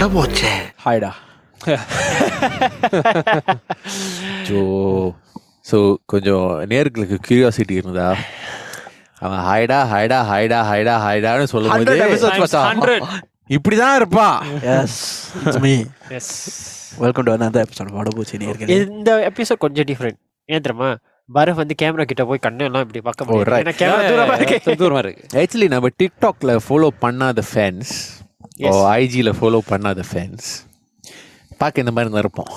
வட போச்சே ஹாய்டா. So so கொஞ்சம் நேர்களுக்கு கியூரியாசிட்டி இருந்தா? அவன் ஹைடா ஹைடா ஹைடா ஹைடா ஹைடான்னு சொல்லும்போது 100 episodes மச்சான். இப்படிதான் இருப்பான் yes me yes welcome to another episode வடபூச்சி நேர்களே. இந்த எபிசோட் கொஞ்சம் டிஃப்ரெண்ட் ஏன் தெரியுமா? பரத் வந்து கேமரா கிட்ட போய் கண்ணு எல்லாம் இப்படி பார்க்க முடியாது. கேமரா தூரமா இருக்கு. தூரமா இருக்கு. ஆக்சுவலி நம்ம டிக்டாக்ல ஃபாலோ பண்ணாத ஃபேன்ஸ் ஓ ஐஜியில் ஃபாலோ பண்ணாத ஃபேன்ஸ் பார்க்க இந்த மாதிரி தான் இருப்போம்.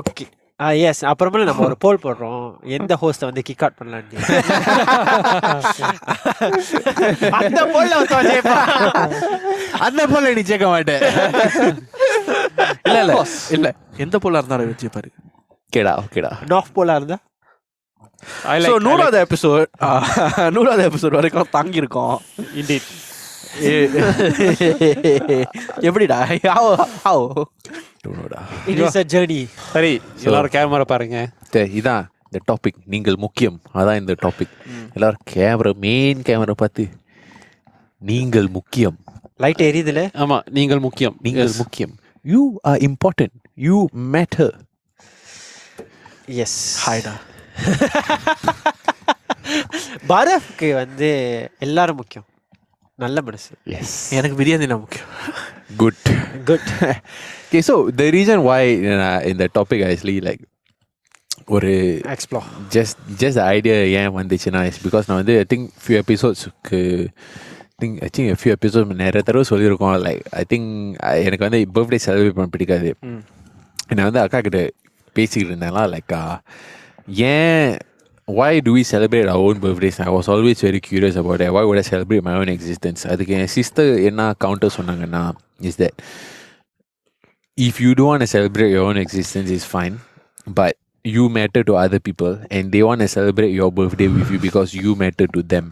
ஓகே ஆ எஸ் அப்புறமேல நம்ம ஒரு போல் போடுறோம். எந்த ஹோஸ்ட வந்து கிக் அவுட் பண்ணலாம்னு அந்த போல நீ சேர்க்க மாட்டேன் இல்ல இல்ல இல்ல. எந்த போலா இருந்தாலும் ஓகேடா ஓகேடா நார்த் போலா இருந்தா ஸோ நூறாவது எபிசோட் நூறாவது எபிசோட் வரைக்கும் தாங்கி இருக்கோம் இண்டீட் எப்படிடா? How how it is a journey சரி எல்லாரும் கேமரா பாருங்க. இதான் இந்த டாபிக் நீங்கள் முக்கியம். அதான் இந்த டாபிக் எல்லாரும் கேமரா மெயின் கேமரா பார்த்து நீங்கள் முக்கியம். லைட் எரியுதுல ஆமா நீங்கள் முக்கியம். நீங்கள். முக்கியம். You are important you matter yes ஹாய்டா பரஃப்க்கு வந்து எல்லாரும் முக்கியம். நல்ல மனசு. எஸ் எனக்கு பிரியாணி தான் முக்கியம். Good good okay so the reason why uh, in the topic actually like ஒரு எக்ஸ்ப்ளோர் ஜஸ்ட் ஜஸ்ட் ஐடியா ஏன் வந்துச்சுன்னா இஸ் பிகாஸ் நான் வந்து I think few எபிசோட்ஸ்க்கு think I think few episode நிறைய தடவை சொல்லியிருக்கோம். லைக் ஐ திங்க் எனக்கு வந்து பர்த்டே செலிப்ரேட் பண்ண பிடிக்காது. நான் வந்து அக்கா கிட்ட பேசிக்கிட்டு இருந்தேன்லாம் லைக் ஏன் why do we celebrate our own birthdays I was always very curious about that why would I celebrate my own existence அதுக்கு என் சிஸ்டர் என்ன கவுண்டர் சொன்னாங்கன்னா is that if you don't want to celebrate your own existence is fine but you matter to other people and they want to celebrate your birthday with you because you matter to them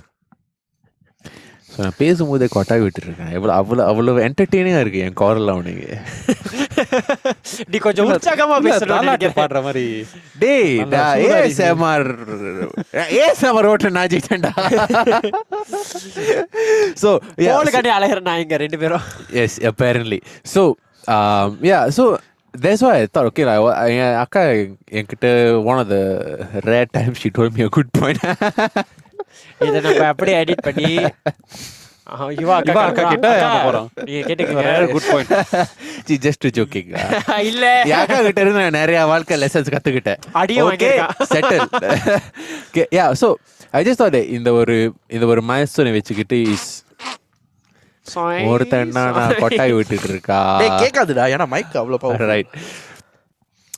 so நான் பேசும்போதே கொட்டாய் விட்டுருக்கேன் எவ்வளோ அவ்வளோ அவ்வளோ என்டர்டெய்னிங்காக இருக்கு என் குரல் அவனுக்கு நீ கொஞ்சம் உற்சாகமா பேசுற பாடுற மாதிரி. டேய் ஏஎஸ்எம்ஆர் ஏஎஸ்எம்ஆர் ஓட்டு நாஜிட்டேன்டா சோ போலுக்காண்டி அழகிற நாயங்க ரெண்டு பேரும். Yes apparently so yeah so that's why I thought, okay, like, Akka, one of the rare times she told me a good point. இதை நம்ம அப்படியே எடிட் பண்ணி ஆ, யுவா அக்கா யுவா அக்கா கிட்ட அக்கா, அனுப்ப போறோம். நீங்க கேட்டுக்கங்க good point she just joking இல்ல என் அக்கா கிட்ட இருந்து நான் நிறைய வாழ்க்கை லெசன்ஸ் கத்துக்கிட்டேன் அடியும் okay வாங்கியிருக்கான். Settle okay yeah so I just thought இந்த ஒரு இந்த ஒரு மைல்ஸ்டோனை வச்சுக்கிட்டு இஸ் சாய், ஒருத்தன் நான் கொட்டாய் விட்டுட்டு இருக்கா டேய் கேட்காதுடா ஏன்னா மைக் அவ்வளோ power right.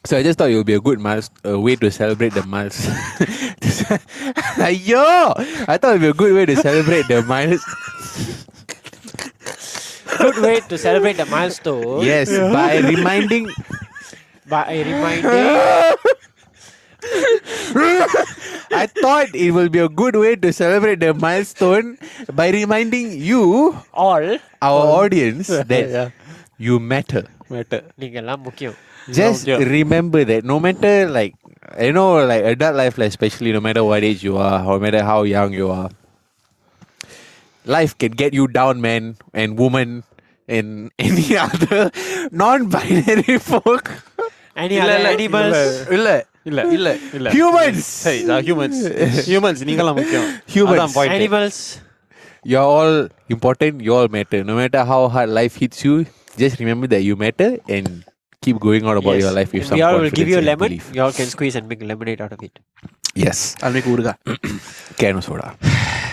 So I just thought it would be a good miles, uh, way to celebrate the miles. Yo, I thought it would be a good way to celebrate the miles. good way to celebrate the milestone Yes, by reminding. by reminding I thought it will be a good way to celebrate the milestone by reminding you, all our audience, that you matter. மேட்டு நீங்க எல்லாம் முக்கியம் Just Yeah. remember that no matter like you know like adult life like especially no matter what age you are, no matter how young you are, life can get you down, man and woman and any other non-binary folk. any இல்ல, other இல்ல, animals இல்ல இல்ல இல்ல இல்ல humans. சரி humans humans நீங்களாம் முக்கியம் Humans. அதான் point. animals You're all important. You all matter. No matter how hard life hits you, just remember that you matter and keep going on about Yes. your life with And some we all will give you a confidence and lemon belief. you all can squeeze and make lemonade out of it Yes. அன்னைக்கு ஊருகா Can soda.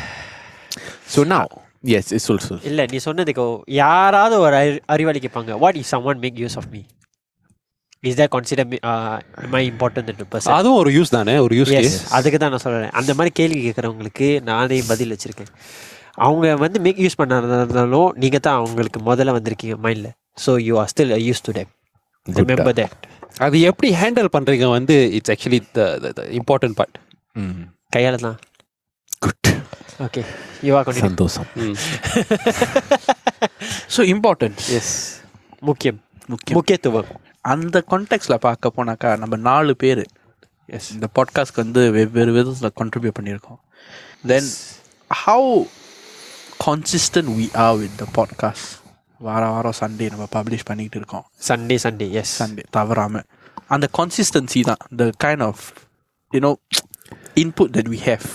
So now, yes, it's also. இல்ல நீ சொன்னதுக்கு யாராவது ஒரு அறி- அறிவாளி கேட்பாங்க what is someone make use of me is that consider my important person அதுவும் ஒரு யூஸ் தானே ஒரு யூஸ் எஸ் அதுக்கு தான் நான் சொல்கிறேன் அந்த மாதிரி கேள்வி கேட்குறவங்களுக்கு நானே பதில் வச்சுருக்கேன். அவங்க வந்து மேக் யூஸ் பண்ணாலும் நீங்கள் தான் அவங்களுக்கு முதல்ல வந்திருக்கீங்க மைண்டில் so you are still use to them remember that அது எப்படி ஹேண்டில் பண்றீங்க வந்து it's actually the important part. கையால் தான் Good. ஓகே யூவா கொண்டு Santosam. ஸோ இம்பார்ட்டன்ட் எஸ் முக்கியம் முக்கியம் முக்கியத்துவம் அந்த கான்டெக்ட்ல பார்க்க போனாக்கா நம்ம நாலு பேர் எஸ் இந்த பாட்காஸ்ட்க்கு வந்து வெவ்வேறு விதத்தில் கான்ட்ரிபியூட் பண்ணியிருக்கோம் then how consistent we are with the podcast வார வாரம் சண்டே நம்ம பப்ளிஷ் பண்ணிக்கிட்டு இருக்கோம் சண்டே சண்டே எஸ் சண்டே தவறாம அந்த கான்சிஸ்டன்சி தான் the kind of you know input that we have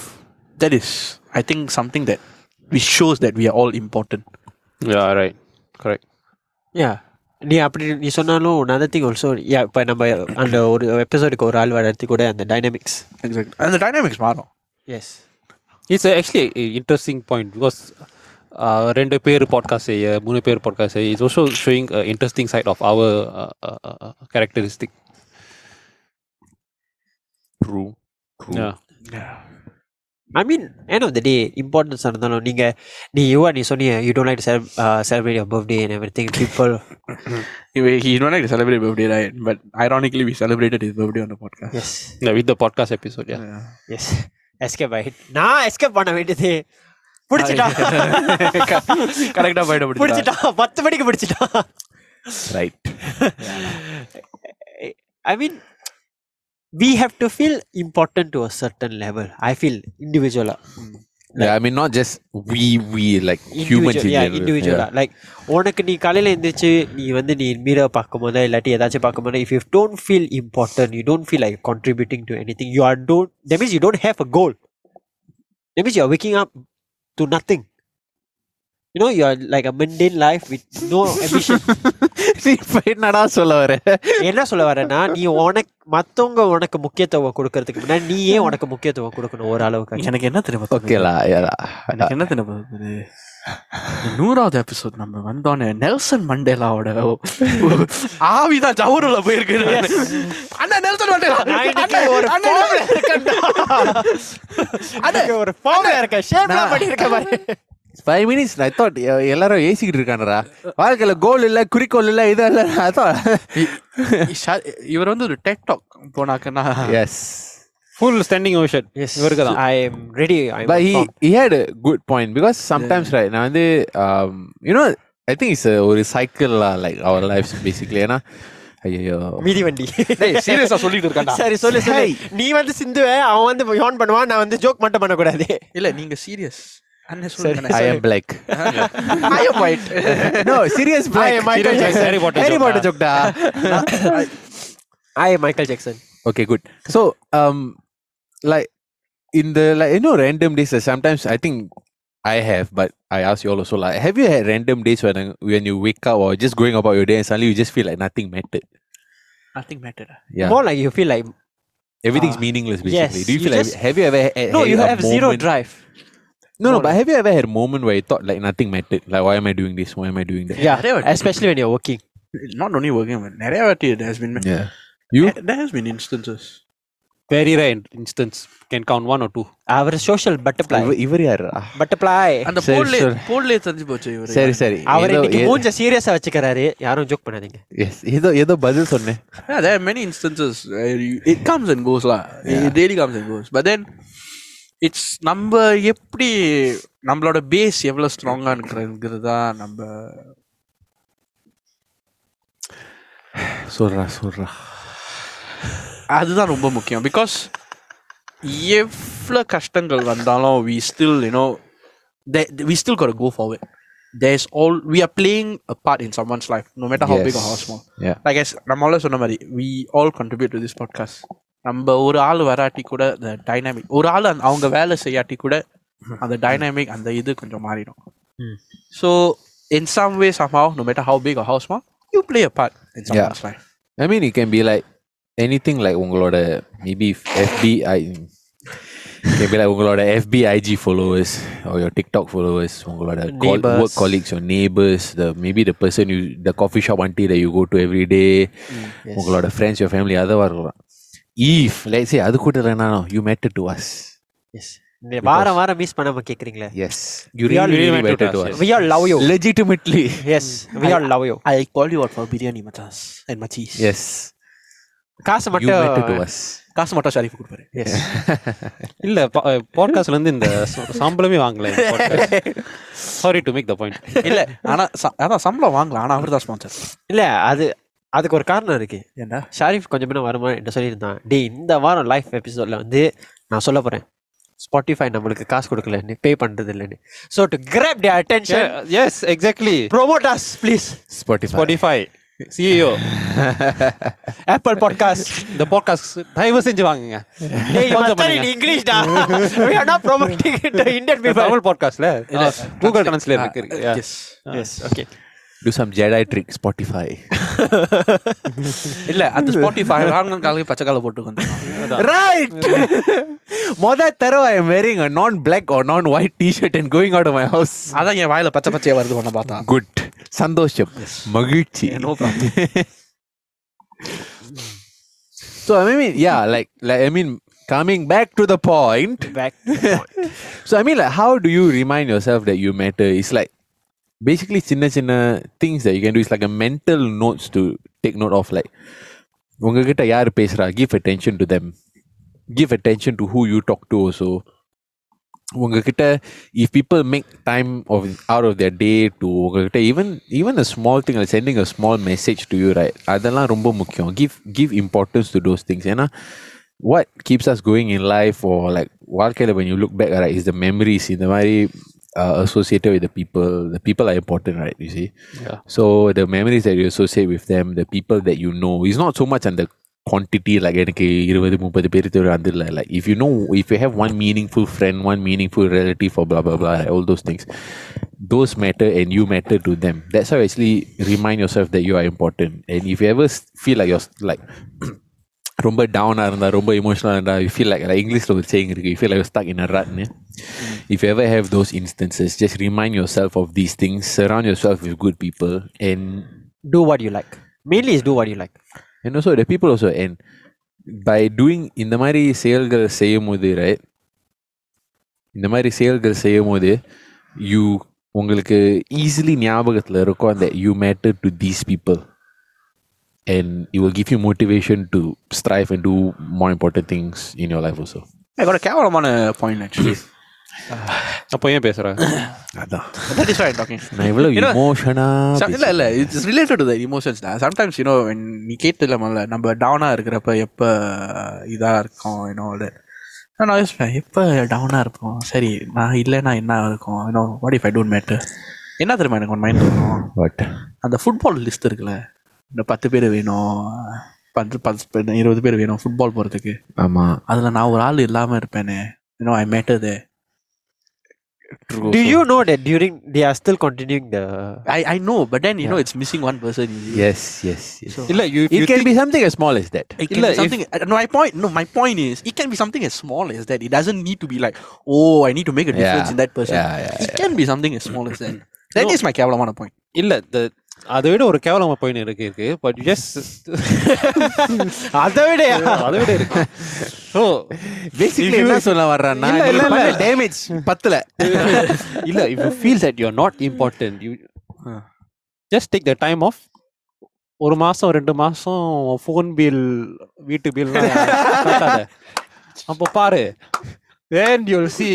that is I think something that V shows that we are all important Yeah, right. Correct. யா நீ அப்படி நீ சொன்னாலும் another thing also யா இப்போ நம்ம அந்த ஒரு எபிசோடுக்கு ஒரு ஆள் வர்றது கூட அந்த டைனமிக்ஸ் எக்ஸாக்ட் அந்த டைனாமிக்ஸ் மாறும் S It's a, actually a interesting point because uh, ரெண்டு பேர் பாட்காஸ்ட் செய்ய மூணு பேர் பாட்காஸ்ட் செய்ய it's also showing interesting side of our characteristic True. I mean end of the day importance இருந்தாலும் நீங்கள் நீ யுவா நீ சொன்னீங்க you don't like cel celebrate your birthday and everything people you don't like celebrate birthday right but ironically we celebrated is birthday on podcast yes இந்த with podcast episode yes escape ஆகிட் நான் escape பண்ண வேண்டியது. பிடிச்சிட்டா. கரெக்டாக போயிட பிடிச்சிட்டா. பத்து மணிக்கு பிடிச்சிட்டா. Right I mean we have to feel important to a certain level. I feel individual. Yeah, I mean, not just we, we, like humans Individual, in yeah, general. individual. Yeah. Like உனக்கு நீ காலையில எந்திரிச்சு நீ வந்து நீ மீரா பார்க்கும்போது இல்லாட்டி ஏதாச்சும் பார்க்கும்போது if you don't feel important you don't feel like contributing to anything you are don't that means you don't have a goal that means you are waking up to nothing you know you are like a mundane life with no ambition நீ இப்ப என்னடா சொல்ல வர? என்ன சொல்ல வரேன்னா நீ உனக்கு மத்தவங்க உனக்கு முக்கியத்துவம் கொடுக்கறதுக்கு முன்னாடி நீ ஏன் உனக்கு முக்கியத்துவம் கொடுக்கணும் ஒரு அளவுக்கு. எனக்கு என்ன தெரியுமா ஓகே லா யா எனக்கு என்ன தெரியுமா நூறாவது எபிசோட் நம்ம வந்தோன்னே நெல்சன் மண்டேலாவோட ஆவிதான் ஜவுருல போயிருக்கு. அண்ணா நெல்சன் மண்டேலா? ஒரு இருக்கேன்டா. இன்னைக்கு ஒரு ஃபார்ம்ல இருக்க ஷேப்ல பண்ணிருக்க பாரு. ஃபைவ் மினிட்ஸ் ஐ தாட் எல்லாரும் ஏசிக்கிட்டு இருக்கானரா வாழ்க்கையில் கோல் இல்லை குறிக்கோள் இல்லை இது இல்லை இவர் வந்து ஒரு tech talk போனாக்கன்னா yes full standing ovation yes இவருக்கு தான். I am ready but he had good point because sometimes right நான் வந்து you know I think it's ஒரு cycle like our life basically ஏன்னா ஐயோ மீதி வண்டி. சீரியஸா சொல்லிட்டு இருக்கான் சரி சொல்லு சரி நீ வந்து சிந்துவே அவன் வந்து யோன் பண்ணுவான் நான் வந்து ஜோக் மட்டும் பண்ணக்கூடாது. இல்ல நீங்க serious I am black. I am white. No, no serious black I am Michael Jackson Harry Potter Harry Potter joked okay good. So um like in the like you know random days sometimes i think i have but i ask you all also like have you had random days when when you wake up or just going about your day and suddenly you just feel like nothing mattered? Nothing mattered yeah. More like you feel like everything's uh, meaningless basically. Yes, do you, you feel just, like have you ever had, no you have zero drive. No, no, More but have you ever had a moment where you thought like nothing mattered? Like, why am I doing this? Why am I doing that? Yeah, நிறைய வாட்டி. especially when you're working. Not only working, but நிறைய வாட்டி there has been Yeah. You? there has been instances. Very rare instance can count one R two our social butterfly. இவ- இவர் யாரா butterfly. அந்த சரி, போல்லே சரி. போல்லே தெரிஞ்சு போச்சு இவரு சரி சரி அவர் ஏதோ- இன்னைக்கு ஏ- மூஞ்ச சீரியஸா வச்சுக்கிறாரு யாரும் ஜோக் பண்ணாதீங்க yes, ஏதோ ஏதோ பதில் சொன்னேன் Yeah, there are many instances. where you- it comes and goes lah. It really comes and goes. But then it's நம்ம எப்படி நம்மளோட பேஸ் எவ்வளவு ஸ்ட்ராங்கா இருக்கிறது தான் நம்ம சொல்றா சொல்றா அதுதான் ரொம்ப முக்கியம் பிகாஸ் எவ்வளோ கஷ்டங்கள் வந்தாலும் we still you know we still got go forward there's all we are playing a part in someone's life no matter how big or how Yes. small Yeah. like I s- நம்ம already சொன்ன மாதிரி we all contribute to this podcast நம்ம ஒரு ஆள் வராட்டி கூட the dynamic ஒரு ஆள் அந்த- அவங்க வேலை செய்யாட்டி கூட அந்த டைனாமிக் அந்த இது கொஞ்சம் மாறிடும் Hmm. so in some way somehow no matter how big or how small you play a part in someone's life I mean, it can be like anything like உங்களோட maybe FBI can be like உங்களோட FB IG followers or your TikTok followers உங்களோட col- Neighbours. work colleagues or neighbors the maybe the person you the coffee shop auntie that you go to every day உங்களோட friends your family அதுவா இருக்கலாம் if light say அது கூட இல்லைனானோ you matter to us yes வாரம் வாரம் miss பண்ணாம கேக்குறீங்களா? Yes you really matter to us we are love you legitimately yes we are love you I call you for biryani மச்சாஸ் and மச்சீஸ் yes காசு மட்டும் காசு மட்டும் ஷரீஃப் கொடுப்பாரு. இல்ல பாட்காஸ்ட்ல இருந்து இந்த சம்பளமே வாங்கல sorry to make the point இல்ல ஆனா அதான் சம்பளம் வாங்கல ஆனா அவர் தான் ஸ்பான்சர் இல்ல அது அதுக்கு ஒரு காரணம் இருக்கு. ஏன்னா ஷாரிஃப் கொஞ்சம் முன்ன வருமா என்ன சொல்லியிருந்தான். டே இந்த வாரம் லைஃப் எபிசோடில் வந்து நான் சொல்ல போகிறேன் ஸ்பாட்டிஃபை நம்மளுக்கு காசு கொடுக்கலன்னு பே பண்ணுறது இல்லைன்னு so to grab the attention yes exactly promote us please Spotify Spotify CEO Apple podcast இந்த பாட்காஸ்ட் தயவு செஞ்சு வாங்குங்க. இங்கிலீஷ் தான் ப்ரோமோட்டிங் இந்தியன் பீப்பிள் தமிழ் பாட்காஸ்ட்ல கூகுள் ட்ரான்ஸ்லேட் இருக்கு. Okay do some Jedi trick Spotify இல்ல அந்த ஸ்பாட்டிஃபை ராங்கன் காலைக்கு பச்சை காலை போட்டு வந்து right! மொத தடவை I am wearing a non-black or non-white t-shirt and going out of my house. அதான் என் வாயில பச்சை பச்சையா வருது உன்னை பார்த்தா Good. சந்தோஷம் மகிழ்ச்சி no problem So I mean, yeah, like, like I mean, coming back to the point. back So I mean, like, how do you remind yourself that you matter? It's like basically சின்ன சின்ன things that you can do. It's like a mental notes to take note of. Like, உங்ககிட்ட யார் பேசுறா give attention to them. Give attention to who you talk to also. உங்ககிட்ட if people make time of out of their day to உங்ககிட்ட even even a small thing like sending a small message to you right அதெல்லாம் ரொம்ப முக்கியம் give give importance to those things ஏன்னா what keeps us going in life or like வாழ்க்கையில when you look back right is the memories இந்த மாதிரி uh, associated with the people the people are important right you see Yeah. so the memories that you associate with them the people that you know is not so much on the quantity like எனக்கு இருபது முப்பது பேர் தெரியும் அது இல்லை like if you know if you have one meaningful friend one meaningful relative or blah blah blah all those things those matter and you matter to them that's how you actually remind yourself that you are important and if you ever s- feel like you're s- like ரொம்ப டவுனாக இருந்தா ரொம்ப எமோஷனலாக இருந்தா you feel like இங்கிலீஷில் ஒரு saying இருக்கு you feel like stuck in a ரட்னு if ever have those instances just remind your self of these things surround your self with good people and do what you like mainly is do what you like and also the people also and by doing இந்த மாதிரி செயல்கள் செய்யும் போது right இந்த மாதிரி செயல்கள் செய்யும் போது யூ உங்களுக்கு ஈஸிலி ஞாபகத்தில் இருக்கும் அந்த you matter to these people and it will give you motivation to strive and do more important things in your life also. என்னோட கேவலமான பாயிண்ட் ஆக்சுவலி அப்போ ஏன் பேசுற? அதான். தட் இஸ் வை டாக்கிங் நான் இவ்வளவு You know, இமோஷனா இல்ல இல்ல it's related to the emotions sometimes you know நீ கேட்டல முதல்ல நம்ம டவுனா இருக்கிறப்ப எப்ப இதா இருக்கும் யூனோ நான் யோசிப்பேன் எப்போ டவுனாக இருப்போம் சரி நான் இல்லைன்னா என்ன இருக்கும்? You know what if I don't matter என்ன தெரியுமா எனக்கு ஒன் மைண்ட் வரும் பட் அந்த ஃபுட்பால் லிஸ்ட் இருக்குல்ல. இந்த பத்து பேர் வேணும் பத்து பத்து பேர் இருபது பேர் வேணும் ஃபுட்பால் போகிறதுக்கு ஆமா அதில் நான் ஒரு ஆள் இல்லாமல் இருப்பேனே you know I matter they do you know that during they are still continuing the I I know but then you know it's missing one person S S S இல்ல you It you can think- be something as small as that. It can Illa, be if- something. uh, no, my point. No, my point is, it can be something as small as that. It doesn't need to be like, oh, I need to make a difference Yeah. in that person. Yeah, yeah, it can be something as small as that. That is my கேவலமான point. இல்ல the அதை விட ஒரு கேவலமா போயின்னு இருக்கு இருக்கு. But S அதை விட அதை விட இருக்கு. ஸோ பேசிக்லி என்ன சொல்ல வர்றான்னா இல்ல இல்ல டேமேஜ் பத்துல. இல்லை if you feel that you not important you just take the time off ஒரு மாசம் ரெண்டு மாசம் ஃபோன் பில் வீட்டு பில் அப்போ பாரு. Then you'll see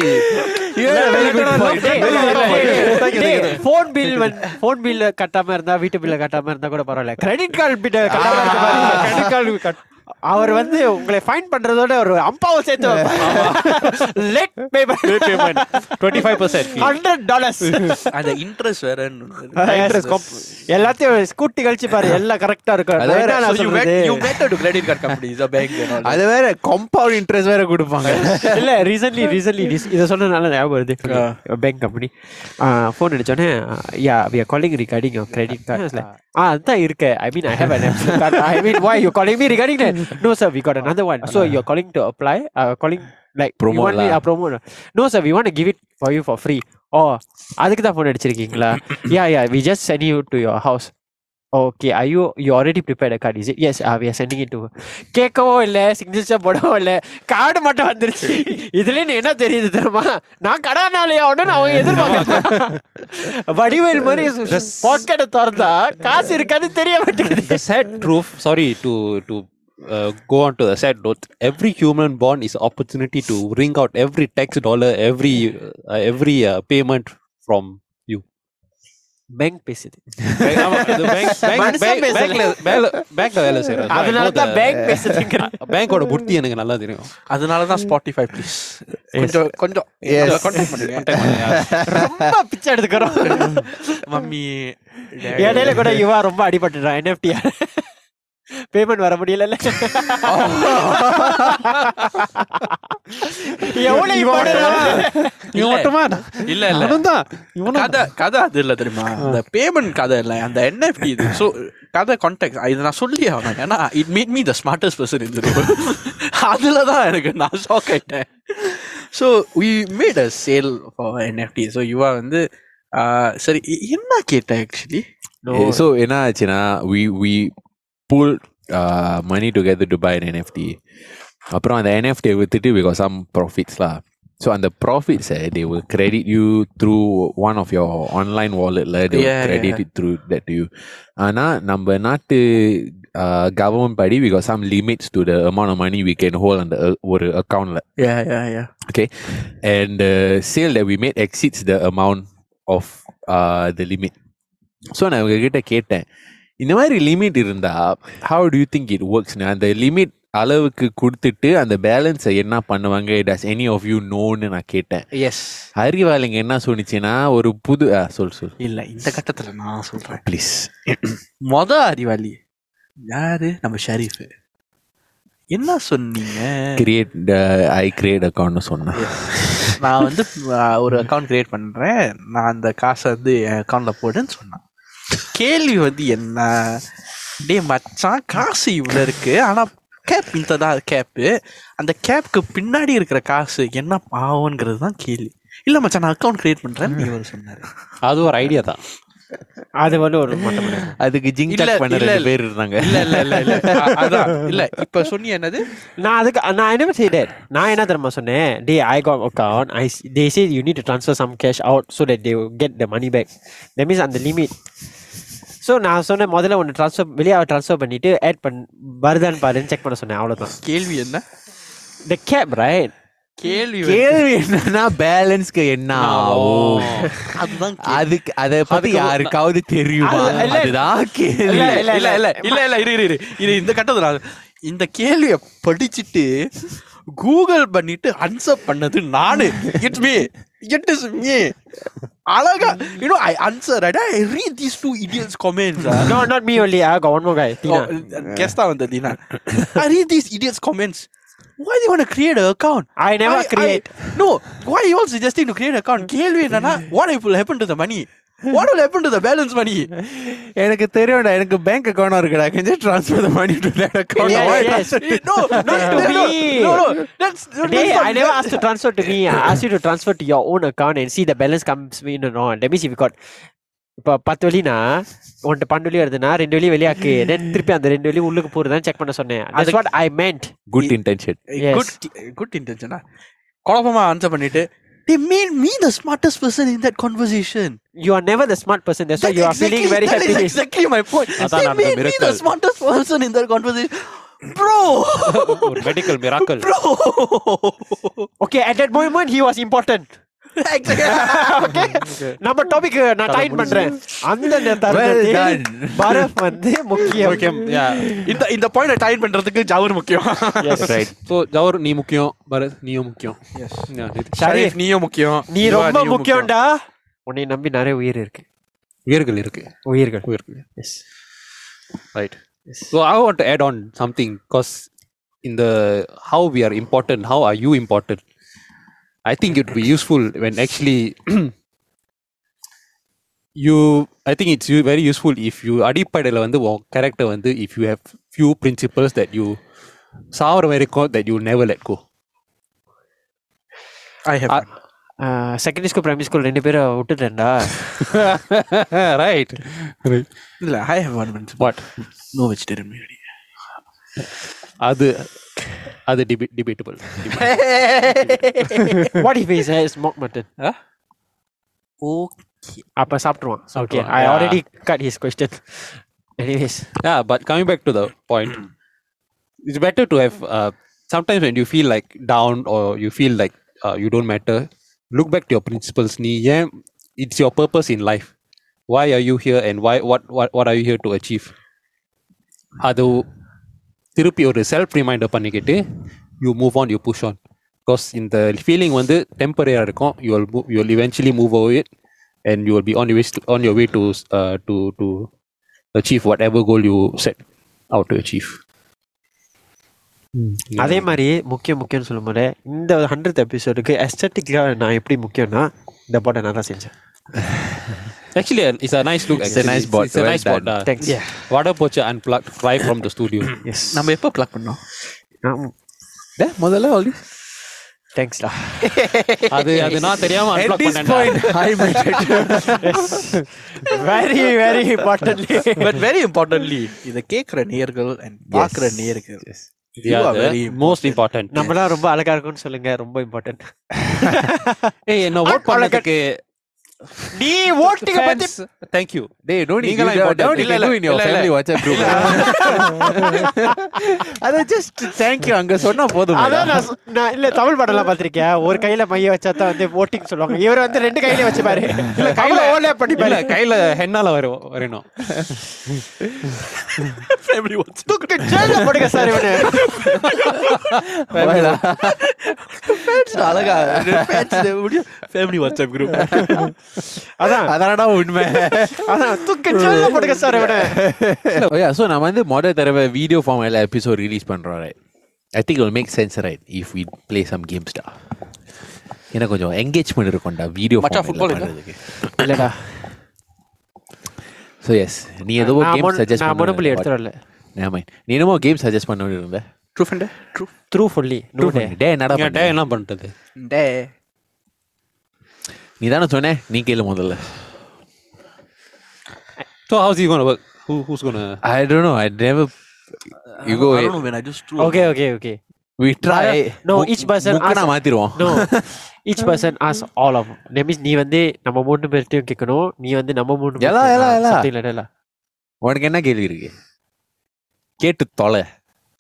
phone bill phone bill கட்டாம இருந்தா வீட்டு பில்ல கட்டாம இருந்தா கூட பரவாயில்ல. கிரெடிட் கார்டு பில் கட்டாம இருக்க பாருங்க. அவர் வந்து உங்களை ஃபைன் பண்றதோட ஒரு அம்பாவை சேர்த்து late payment twenty five percent hundred dollars அந்த இன்ட்ரெஸ்ட் வேற எல்லாத்தையும் ஸ்கூட்டி கழிச்சு பாரு எல்லாம் கரெக்டா இருக்கும். அது வேற, bank and all that. அது வேற காம்பவுண்ட் இன்ட்ரெஸ்ட் வேற கொடுப்பாங்க. இல்ல ரீசன்ட்லி ரீசன்ட்லி இதை சொன்னதுனால ஞாபகம் வருது. Bank company phone அடிச்சோடனே yeah we are calling regarding credit card ah அதான் இருக்கு. I mean I have I mean why you calling me regarding that? No sir we got another one so you're calling to apply uh, calling like Promote you want me, uh, promote no sir we want to give it for you for free oh அதுக்கு தான் phone அடிச்சிருக்கீங்களா yeah yeah we just send you to your house okay are you you already prepared a card is it yes uh, we are sending it to கேட்கவும் இல்ல signature போடவும் இல்ல card மட்டும் வந்துருச்சு இதுல இருந்து என்ன தெரியுது தெரியுமா நான் கடானாலே உடனே அவங்க எதிர்பார்க்க வடிவேல் மாதிரி பாக்கெட்டை திறந்தா காசு இருக்காது தெரிய மாட்டேங்குது truth sorry to to uh, go on to the sad note. Every human born is opportunity to wring out every tax dollar every uh, every uh, payment from you. Bank பேசுது. Bankல- வேலை- bankல வேலை செய்றேன். So I அதனால know தான் the- bank பேசுதுங்கிற பேங்கோட புத்தி எனக்கு நல்லா தெரியும். அதனால தான் ஸ்பாட்டிஃபை ப்ளீஸ் கொஞ்சம் கொஞ்சம். கான்டாக்ட் பண்ணுங்க. ரொம்ப பிச்சை எடுத்துக்கிறோம். மம்மி இடையில கூட இவா ரொம்ப அடிபட்டுறான் என்எஃப்டி பேமெண்ட் வர முடியல இல்ல. இல்ல கதை கதை அது இல்ல தெரியுமா? அந்த பேமெண்ட் கதை இல்ல. அந்த என்எஃப்டி இது. ஸோ கதை கான்டாக்ட் இது நான் சொல்லி ஆகணும். ஏன்னா it made me the smartest person இந்த அதுல தான் எனக்கு நான் ஷாக் ஆயிட்டேன். So we made a sale for NFT so யுவா வந்து ஆஹ், சரி என்ன கேட்டேன் ஆக்சுவலி so என்ன ஆச்சுன்னா we we pulled uh, money together to buy an NFT அப்புறம் அந்த NFT வித்துட்டு we got some profits lah so அந்த profits eh, they will credit you through one of your online wallet lah they will Yeah, credit yeah. it through that to you ஆனா நம்ம நாட்டு uh, government படி we got some limits to the amount of money we can hold on the ஒரு accountல யா யா யா okay and the sale that we made exceeds the amount of uh, the limit so நான் இவங்ககிட்ட கேட்டேன் இந்த மாதிரி limit இருந்தா how do you think it ஒர்க்ஸ்னு அந்த limit அளவுக்கு கொடுத்துட்டு அந்த பேலன்ஸை என்ன பண்ணுவாங்க? டஸ் எனி ஆஃப் யூ நோன்னு நான் கேட்டேன். எஸ் அறிவாளிங்க என்ன சொன்னிச்சுன்னா ஒரு புது சொல் சொல். இல்ல இந்த கட்டத்துல நான் சொல்றேன். ப்ளீஸ் மொத அறிவாளி யாரு? நம்ம ஷரீஃப். என்ன சொன்னீங்க? கிரியேட் ஐ கிரியேட் அக்கௌண்ட்னு சொன்னேன் நான் வந்து ஒரு அக்கவுண்ட் கிரியேட் பண்றேன். நான் அந்த காசை வந்து என் அக்கௌண்ட்ல போடுன்னு சொன்னேன் கேள்வி வந்து என்ன? டேய் மச்சான் காசு இவ்வளோ இருக்கு. ஆனா கேப் இந்த தான் கேப்பு அந்த கேப்க்கு பின்னாடி இருக்கிற காசு என்ன பாவங்கிறது தான் கேள்வி. இல்ல மச்சான் நான் அக்கவுண்ட் கிரியேட் பண்றேன். இவர் சொன்னாரு. அது ஒரு ஐடியா தான். அது வந்து ஒரு. அதுக்கு ஜிங் பண்ண ரெண்டு. பேர் இருந்தாங்க. இல்ல இல்ல இல்ல இல்ல. அதான். இல்ல இப்ப சொன்னி என்னது? நான் அதுக்கு நான் என்ன செய்தேன்? நான் என்ன தெரியுமா சொன்னேன்? டே I got account I they say you need to transfer some cash out so that they get the money back that means அந்த லிமிட் ஸோ நான் சொன்னேன் முதல்ல ஒன்று ட்ரான்ஸ்ஃபர் வெளியே ட்ரான்ஸ்ஃபர் பண்ணிட்டு ஆட் பண் வருதான்னு பாருன்னு செக் பண்ண சொன்னேன் அவ்வளோதான் கேள்வி என்ன? த கேப் ரைட் கேள்வி கேள்வி என்னன்னா பேலன்ஸ்க்கு என்ன ஆகும்? அதுதான் அதுக்கு அத பத்தி யாருக்காவது தெரியுமா. அதுதான் கேள்வி. இல்ல இல்ல இல்ல. இல்ல இல்ல இல்ல இரு இரு இரு. இது இந்த கட்டத்துல இந்த கேள்விய படிச்சிட்டு கூகுள் பண்ணிட்டு ஆன்சர் பண்ணது நானு. It's me It is me. Alaga, ah. mm. you know, I answer, right? I read these two idiots' comments. Ah. No, not me only. I got one more guy. Tina. Oh, uh, guest on the Dina. I read these idiots' comments. Why they want to create an account? I never create. No, why you all suggesting to create an account? Kelvin, what will happen to the money? What will happen to the balance money எனக்கு தெரியும்டா எனக்கு bank account இருக்குடா can just transfer the money to that account Yeah, Why yes. no, no, to no, no, me. no, no, that's, not- I never asked to transfer to me. I asked you to transfer to your own account and see the balance comes in or not. That means if you got இப்போ பத்து வழினா உன்கிட்ட பன்னெண்டு வழி வருதுன்னா ரெண்டு வழி வெளியாக்கு தென் திருப்பி அந்த ரெண்டு வழி உள்ளுக்கு போறதுதான் செக் பண்ண சொன்னேன் that's what I meant good intention Yes. good, good intention. ah. குழப்பமா ஆன்சர் பண்ணிட்டு They made me the smartest person in that conversation. You are never the smart person. That's, why you exactly, are feeling very that happy. That is exactly my point. they made me the smartest person in that conversation. Bro! Medical miracle. Bro! okay, at that moment, he was important. Hmm, நம்ம topic நான் டைன் பண்றேன். அந்த தருணத்தில் பரப் வந்து முக்கியம். முக்கியம் இந்த இந்த பாயிண்ட் டைன் பண்றதுக்கு ஜவர் முக்கியம். சோ ஜவர் நீ முக்கியம் பரத் நீயும் முக்கியம். ஷரீஃப் நீயும் முக்கியம். நீ ரொம்ப முக்கியம்டா. உன்னை நம்பி நிறைய உயிர் இருக்கு. உயிர்கள் இருக்கு. உயிர்கள். உயிர்கள். Yes right so I want to add on something because இந்த how we are important how are you important i think it would be useful when actually you i think it's u- very useful if you அடிப்படையில் வந்து உன் character வந்து if you have few principles that you சாவர வரைக்கும் that you never let go I have one. Secondary school primary school ரெண்டு பேரும் விட்டுட்டேன்டா right right இல்ல I have one principle. what No vegetarian biryani. அது அது deba- debatable what if is smoke mutton Okay. அப்ப சாப்பிட்டுருவான் okay சாப்பிட்டுருவான். I Yeah. Already cut his question anyways yeah but coming back to the point it's better to have uh, sometimes when you feel like down or you feel like uh, you don't matter look back to your principles நீ ஏன் it's your purpose in life why are you here and why what what what are you here to achieve அது திருப்பி ஒரு self reminder பண்ணிக்கிட்டு you move on you push on because இந்த feeling வந்து டெம்பரரியாக இருக்கும். You will you will eventually move over it and you will be on you on your way to to to achieve whatever goal you set out to achieve அதே மாதிரி முக்கியம் முக்கியம்னு சொல்லும்போது இந்த ஹண்ட்ரட் எபிசோடுக்கு எஸ்தட்டிக்காக நான் எப்படி முக்கியம்னா இந்த பாட்டை நான் தான் செஞ்சேன். Actually, it's a nice look. It's actually. a nice board. It's, it's a nice board. Uh. Thanks. Yeah. Water poacher unplugged right from the studio. yes. நம்ம எப்போ பிளக் பண்ணோம் டே முதல்ல ஆல்ரெடி தேங்க்ஸ் டா அது அது நான் தெரியாம அன்பிளாக் பண்ணேன் I made very very importantly but very importantly இத கேக்குற நேயர்கள் அண்ட் பாக்குற நேயர்கள் மோஸ்ட் இம்பார்ட்டன்ட் நம்மளாம் ரொம்ப அழகா இருக்கும்னு சொல்லுங்க ரொம்ப இம்பார்ட்டன்ட் ஏய் என்ன ஓட் பண்ணதுக்கு நீ ஓட்டிங்க பத்தி thank you. டேய் டோன்ட் யூ நீங்களாம் important. டோன்ட் இல்ல, யூ இல்ல, do in your family WhatsApp group அத ஜஸ்ட் தேங்க் யூ அங்க சொன்னா போதும் அதான் நான் இல்ல தமிழ் படம்லாம் பார்த்திருக்கேன் ஒரு கையில மைய வச்சா தான் வந்து ஓட்டிங் சொல்லுவாங்க இவர் வந்து ரெண்டு கையில வச்சு பாரு இல்ல கையில ஓலே பண்ணி இல்ல பாரு கையில ஹென்னால வரும் வரணும் ஃபேமிலி வாட்ச் தூக்கு ஜெயில போடுங்க சார் இவனு அழகா ஃபேமிலி வாட்ஸ்அப் குரூப் அதான். அதானடா உண்மை. அதான் தூக்கு போடுங்க சார் இவனு. ஓயா ஸோ நம்ம வந்து மொதல் தடவை வீடியோ ஃபார்ம் எல்லாம் எபிசோட் ரிலீஸ் பண்ணுறோம் right I think will make sense right if we play some கேம்ஸ்டா எனக்கு கொஞ்சம் என்கேஜ்மெண்ட் இருக்கும்டா வீடியோ? பண்ணுறதுக்கு இல்லடா. ஸோ எஸ் நீ ஏதோ கேம் சஜஸ்ட் நான் மொனபுலி எடுத்து வரல. பண்ண நீ என்னமோ கேம் சஜஸ்ட் பண்ண இருந்த true friend true through fully டே டே என்னடா பண்ண? டே என்ன பண்றது? டே நீ தானே சொன்ன நீ கேளு முதல்ல So how's it gonna work? Who who's gonna I don't know I never you go I don't know when I just true. Okay okay okay we try No, each person நான் ask- மாத்திருவோம் no each person as all of that means நீ வந்து நம்ம மூணு பேர்ட்டையும் கேட்கணும் நீ வந்து நம்ம மூணு எல்லா, எல்லா, எல்லா. இல்லடா உனக்கு என்ன கேள்வி இருக்கு கேட்டு தொலை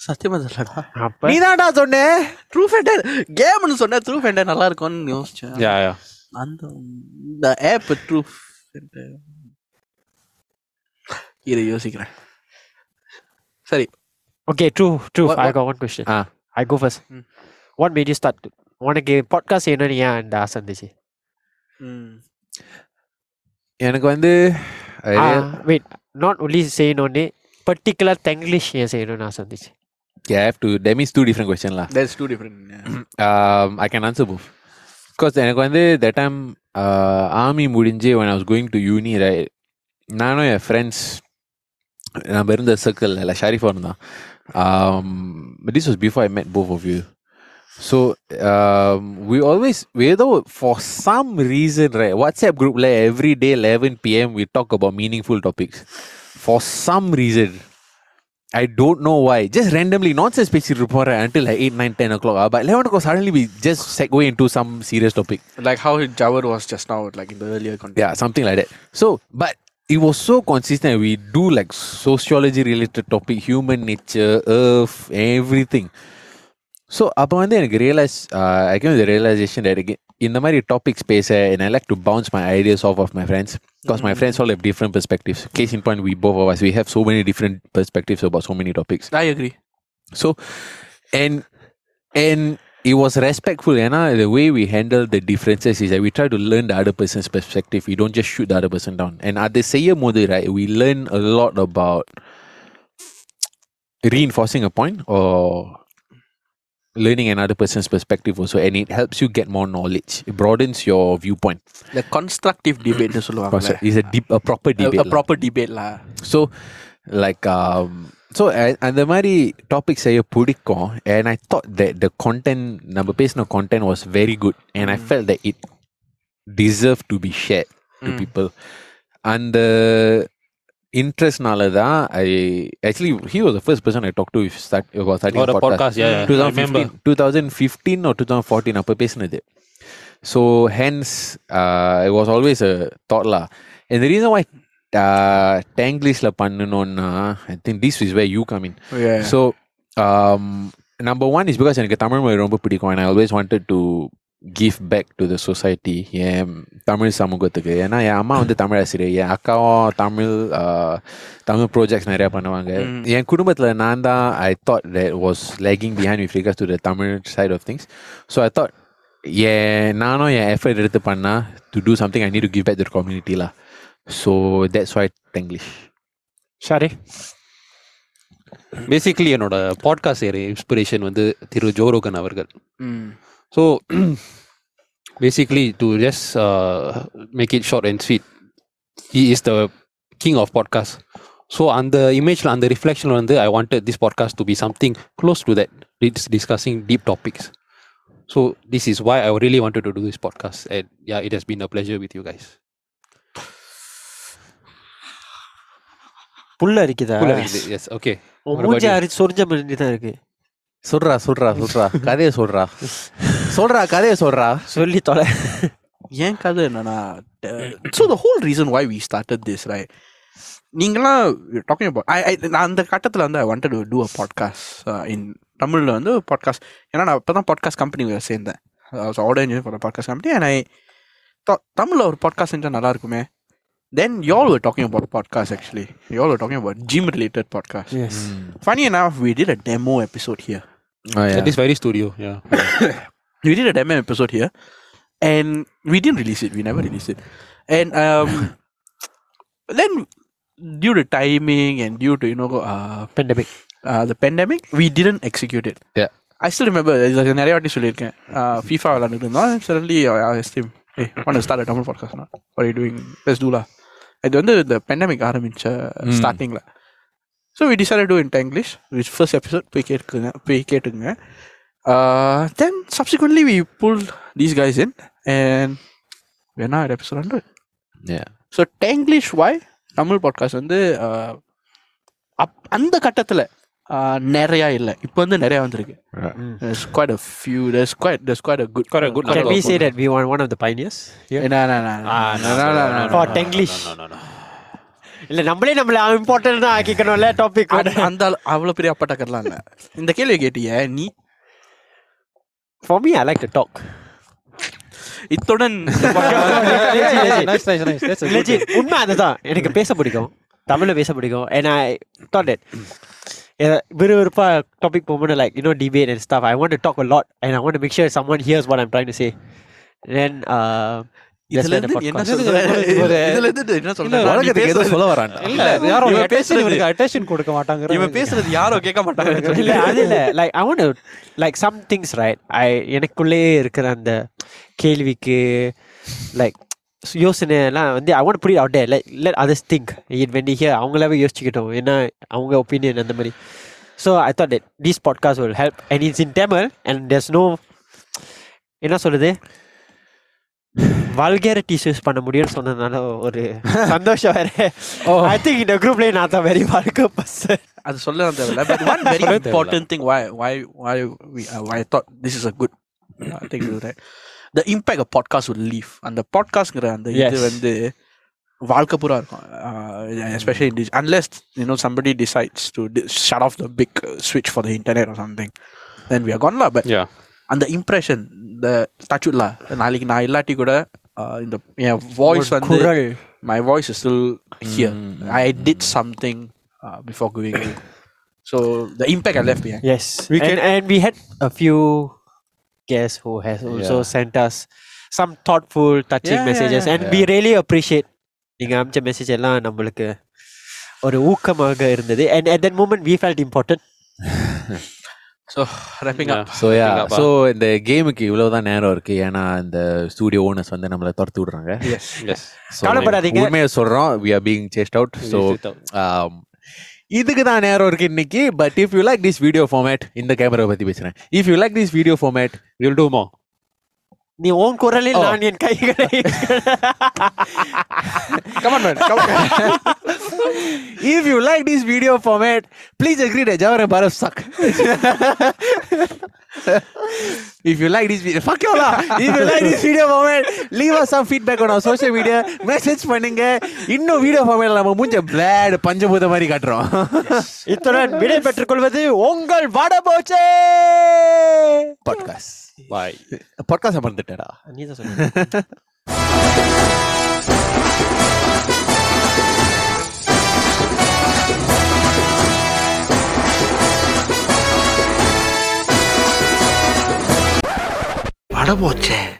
சத்தியமா சொல்லடா அப்ப நீ தான்டா சொன்ன ட்ரூ ஃபெண்டர் கேம்னு சொன்னா ட்ரூ ஃபெண்டர் நல்லா இருக்கும்னு யோசிச்சேன் Yeah, yeah. அந்த இந்த ஆப் ட்ரூ ஃபெண்டர் இதை யோசிக்கிறேன். சரி. Okay true true I what- got one question. I go first. What made you start உனக்கு பாட்காஸ்ட் என்னன்னு ஏன் அந்த ஆசை இருந்துச்சு? எனக்கு வந்து வெயிட் நாட் ஒன்லி செய்யணும்னு பர்டிகுலர் தங்கிலீஷ் ஏன் செய்யணும்னு ஆசை இருந்துச்சு? I have to that means two different question lah. That's two different um, I can answer both. Because எனக்கு வந்து that time uh, army முடிஞ்சு when I was going to uni right நானும் என் friends நம்ம இருந்த சர்க்கிள் இல்லை ஷாரிஃபா இருந்தான் um, but this was before I met both of you so um, we always we though for some reason right WhatsApp group like every day 11 p.m. we talk about meaningful topics for some reason I don't know why. Just randomly nonsense பேசிட்டு இருப்போம் right, until like 8, 9, 10 o'clock. Ah, But 11 o'clock suddenly we just segue into some serious topic. Like how Jawahar was just now like இந்த earlier content Yeah, something like that. So, but it was so consistent. We do like sociology related topic, human nature, earth, everything. So, அப்போ வந்து எனக்கு realise I came the realisation that again இந்த மாதிரி topics பேச and I like to bounce my ideas off of my friends because my friends all have different perspectives. Case in point, we both of us, we have so many different perspectives about so many topics. I agree So, and and it was respectful. And the way we handle the differences is that we try to learn the other person's perspective. We don't just shoot the other person down. And at the செய்யும் போது right, we learn a lot about reinforcing a point or learning another person's perspective also. And it helps you get more knowledge. It broadens your viewpoint. the constructive debate னு சொல்லுவாங்க It's a deep, a proper debate. a lah. proper debate lah so like so அந்த மாதிரி topic செய்ய பிடிக்கும் and I thought that the content நம்ம பேசின content was very good and I fell that it deserve to be share to Mm. People அந்த இன்ட்ரெஸ்ட்னால தான் I actually he was the first person I talk to start Or a podcast, yeah, yeah. I remember. 2015 2015 or 2014 அப்போ பேசினது so hence it was always a thought lah and the reason why uh, Tanglish பண்ணணும்னா I think this is where you come in yeah so um, number one is because எனக்கு தமிழ் மொழி ரொம்ப பிடிக்கும் and I always wanted to give back to the society என் தமிழ் சமூகத்துக்கு ஏன்னா என் அம்மா வந்து தமிழ் ஆசிரியர் என் அக்காவும் தமிழ் தமிழ் ப்ராஜெக்ட்ஸ் நிறையா பண்ணுவாங்க என் குடும்பத்தில் நான் தான் I thought was lagging behind with regards to the Tamil side of things so I thought என் நானும் என் எஃபர்ட் எடுத்து பண்ணால் to do something I need to give back to கம்யூனிட்டிலாம் so that's why English ஷாரே basically என்னோட podcast ஏற inspiration வந்து திரு Joe Rogan அவர்கள் so basically, to just uh, make it short and sweet, he is the king of podcasts. So on the image, on the reflection, on the I wanted this podcast to be something close to that. It's discussing deep topics. So this is why I really wanted to do this podcast, and yeah, it has been a pleasure with you guys. புல்ல அரிக்குதா S okay மூஞ்சி அரிச்சு சொரிஞ்ச மாதிரி தான் இருக்கு சொல்றா சொல்றா சொல்றா கதையை சொல்றா சொல்றா கதையை சொல்றா சொல்லி தொலை ஏன் கதை என்னன்னா so the whole reason why we started this right நீங்களாம் டாக்கிங் அபவுட் ஐ நான் அந்த கட்டத்தில் வந்து I wanted to do a podcast in தமிழில் வந்து பாட்காஸ்ட் ஏன்னா நான் இப்போ தான் பாட்காஸ்ட் கம்பெனி சேர்ந்தேன் order engineer for podcast company and I தமிழில் ஒரு பாட்காஸ்ட் செஞ்சால் நல்லா இருக்குமே தென் y'all were talking about podcast actually y'all were talking about gym related podcast S funny enough we did a demo episode here Oh, yeah. That is very studio, yeah. we did a demo episode here and we didn't release it we never released it and um then due to timing and due to you know uh, pandemic uh, the pandemic we didn't execute it Yeah. I still remember இது நிறைய வாட்டி சொல்லியிருக்கேன் FIFA விளாண்டுட்டு இருந்தோம் suddenly Esteem ஏய் want start Tamil podcast what are you doing let's do lah இது வந்து இந்த பெண்டமிக் ஆரம்பிச்ச ஸ்டார்டிங்கில் so we decide two in English which first episode போய் கேட்டுக்குங்க போய் கேட்டுக்குங்க uh, then subsequently we pulled these guys in, and we're now at episode hundred. Yeah. So Tanglish why Tamil podcast Up, and the கட்டத்தில் நிறையா இல்லை இப்போ வந்து நிறையா வந்திருக்கு there's quite a few there's quite there's quite a good quite a good can we say that we were one of the pioneers yeah? no no no no no no no for Tanglish இல்ல நம்மளே நம்மள important தான் ஆக்கிக்கணும்ல topic அந்த அவ்வளவு பெரிய அப்பட்டக்கர்லாம் இல்ல இந்த கேள்வி கேட்டிய நீ for me, I like to talk. இத்துடன் உண்மை அதுதான் எனக்கு பேச பிடிக்கும் தமிழ்ல பேச பிடிக்கும் and I thought that விறுவிறுப்பாக டாபிக் போகும்போது like you know debate and stuff I want to talk a lot and I want to make sure someone hears what I'm trying to say then கொடுக்க மாட்டாங்க இவன் பேசுறது யாரோ கேட்க மாட்டாங்க இல்ல அது இல்ல. Like I want like some things right I எனக்குள்ளேயே இருக்கிற அந்த கேள்விக்கு லைக் யோசனை எல்லாம் வந்து ஐ வாண்ட் புரியுது out like let others think it when hear அவங்களாவே யோசிச்சுக்கிட்டோம். ஏன்னா அவங்க ஒப்பீனியன் அந்த மாதிரி. So I thought that this podcast will help and it's in Tamil and there's no என்ன சொல்லுது வல்கேரிட்டிஸ் யூஸ் பண்ண முடியும்னு சொன்னதுனால ஒரு சந்தோஷம் வேற ஐ திங்க் இந்த குரூப்லயே நான் தான் வெரி வாழ்க்க பஸ் அது சொல்ல தேவையில்ல but one very important thing why why why I thought this is a good thing right the impact of podcast would leave அந்த பாட்காஸ்ட்ங்கிற அந்த இது வந்து வாழ்க்கை பூரா இருக்கும் especially unless you know somebody decides to shut off the big ஸ்விட்ச் for the internet or something then we are கான்லா but அந்த the இந்த தச்சுடல நாளைக்கு நான் இல்லாட்டி கூட uh, இந்த என் வாய்ஸ் வந்து my voice is still here I did something before going So the impact I left behind. Yes, we can and, we had a few guests who has also sent us some thoughtful, touching messages, and we really appreciate. Yeah. You message and at that moment we felt important. So wrapping up. So yeah so இந்த கேமுக்கு இவ்வளவுதான் நேரம் இருக்கு ஏன்னா இந்த studio owners வந்து நம்மளை துரத்து விடுறாங்க Yes. Yes. So, கவலைப்படாதீங்க. உண்மையை சொல்றோம் we are being chased out so இதுக்கு தான் நேரம் இருக்கு இன்னைக்கு but if you like this video format இந்த கேமரா பத்தி பேசுறேன் if you like this video format We'll do more. நீ ஓன் குரலில் நான் என் கைகளை if you like this video format please agri டே ஜவர் பாரப் chuck if you like this video fuck யூலா if you like this video format leave us some feedback on social media message பண்ணுங்க. இன்னும் வீடியோ ஃபார்மேட்ல நம்ம மூஞ்ச பிளேட் பஞ்சபூத மாதிரி காட்டுறோம். இத்துடன் விடை பெற்றுக்கொள்வது உங்கள் வடபோச்சே. பாட்காஸ்ட் பாய் பாட்காஸ்ட் மறந்துட்டேடா. நீ தான் சொன்ன. பட போச்சே